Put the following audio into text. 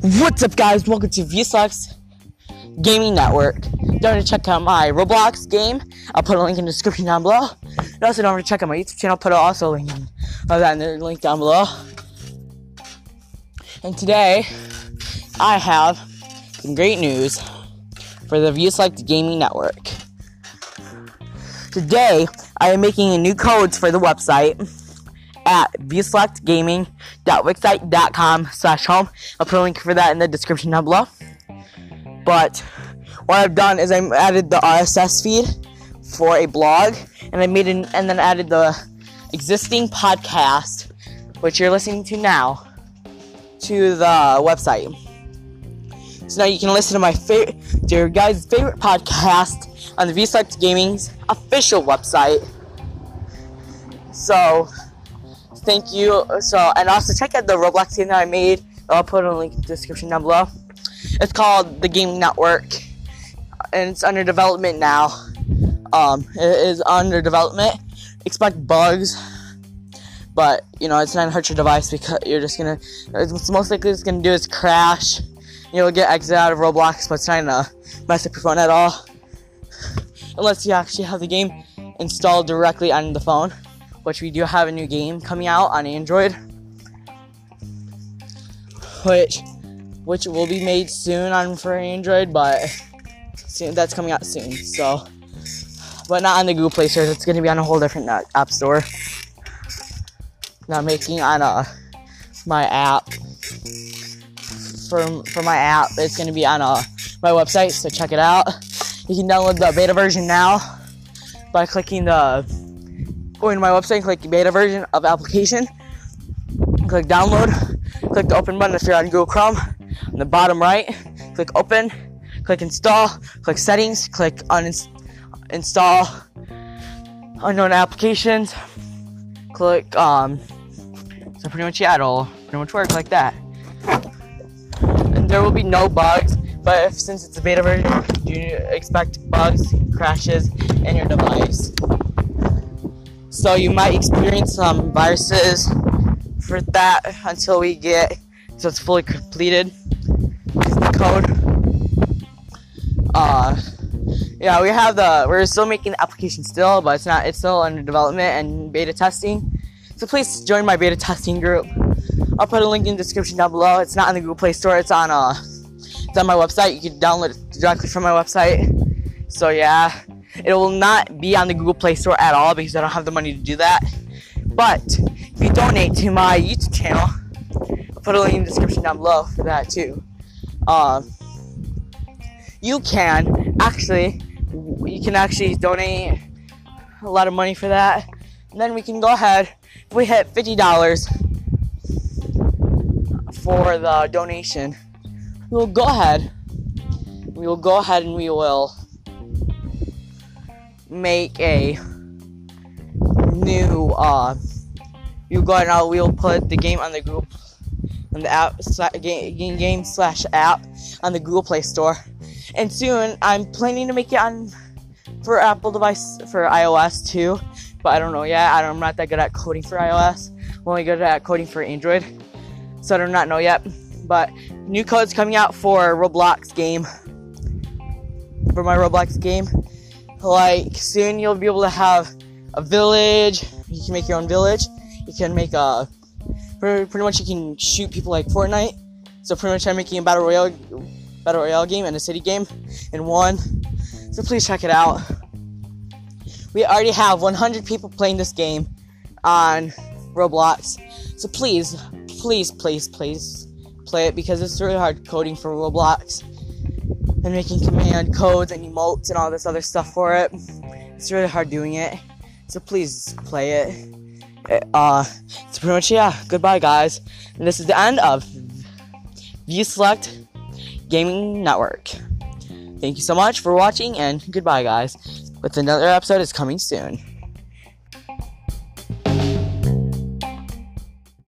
What's up, guys? Welcome to VSelect Gaming Network. Don't forget to check out my Roblox game. I'll put a link in the description down below. And also, don't forget to check out my YouTube channel. I'll put also a link in, of that in the link down below. And today, I have some great news for the VSelect Gaming Network. Today, I am making new codes for the website at vselectgaming.wixsite.com slash home. I'll put a link for that in the description down below. But what I've done is I added the RSS feed for a blog, and I made an, and then added the existing podcast, which you're listening to now, to the website. So now you can listen to my favorite, your guys' favorite podcast on the VSelect Gaming's official website. So thank you. So, and also check out the Roblox game that I made. I'll put a link in the description down below. It's called the Game Network, and it's under development now. Um, it is under development. Expect bugs, but you know it's not gonna hurt your device because you're just gonna. What's most likely it's gonna do is crash. You'll get exit out of Roblox, but it's not gonna mess up your phone at all, unless you actually have the game installed directly on the phone which we do have a new game coming out on Android, which which will be made soon on for Android, but soon, that's coming out soon. So, but not on the Google Play Store. It's going to be on a whole different uh, app store. Now making on a my app for for my app. It's going to be on a my website, so check it out. You can download the beta version now by clicking the going to my website, click beta version of application, click download, click the open button if you're on Google Chrome. On the bottom right, click open, click install, click settings, click uninstall unknown applications, click um so pretty much yeah it'll pretty much work like that. And there will be no bugs, but if, since it's a beta version, you expect bugs, crashes in your device. So you might experience some viruses for that until we get so it's fully completed. the code. Uh, yeah, we have the we're still making the application still, but it's not it's still under development and beta testing. So please join my beta testing group. I'll put a link in the description down below. It's not on the Google Play Store. It's on uh it's on my website. You can download it directly from my website. So yeah. It will not be on the Google Play Store at all because I don't have the money to do that. But if you donate to my YouTube channel, I'll put a link in the description down below for that too. Um, you can actually, you can actually donate a lot of money for that. And then we can go ahead. If we hit fifty dollars for the donation, we will go ahead. We will go ahead and we will make a new uh you go now we'll put the game on the group on the app game, game slash app on the Google Play Store. And soon I'm planning to make it on for Apple device for iOS too. But I don't know yet. I am not that good at coding for iOS. I'm only good at coding for Android. So I do not know yet. But new codes coming out for Roblox game. For my Roblox game like soon you'll be able to have a village. You can make your own village. You can make a pretty much you can shoot people like Fortnite. So pretty much I'm making a battle royale battle royale game and a city game in one. So please check it out. We already have 100 people playing this game on Roblox. So please, please, please, please play it because it's really hard coding for Roblox and making command codes and emotes and all this other stuff for it. It's really hard doing it. So please play it. Uh, so pretty much, yeah. Goodbye, guys. And this is the end of VSelect Gaming Network. Thank you so much for watching, and goodbye, guys. With another episode is coming soon.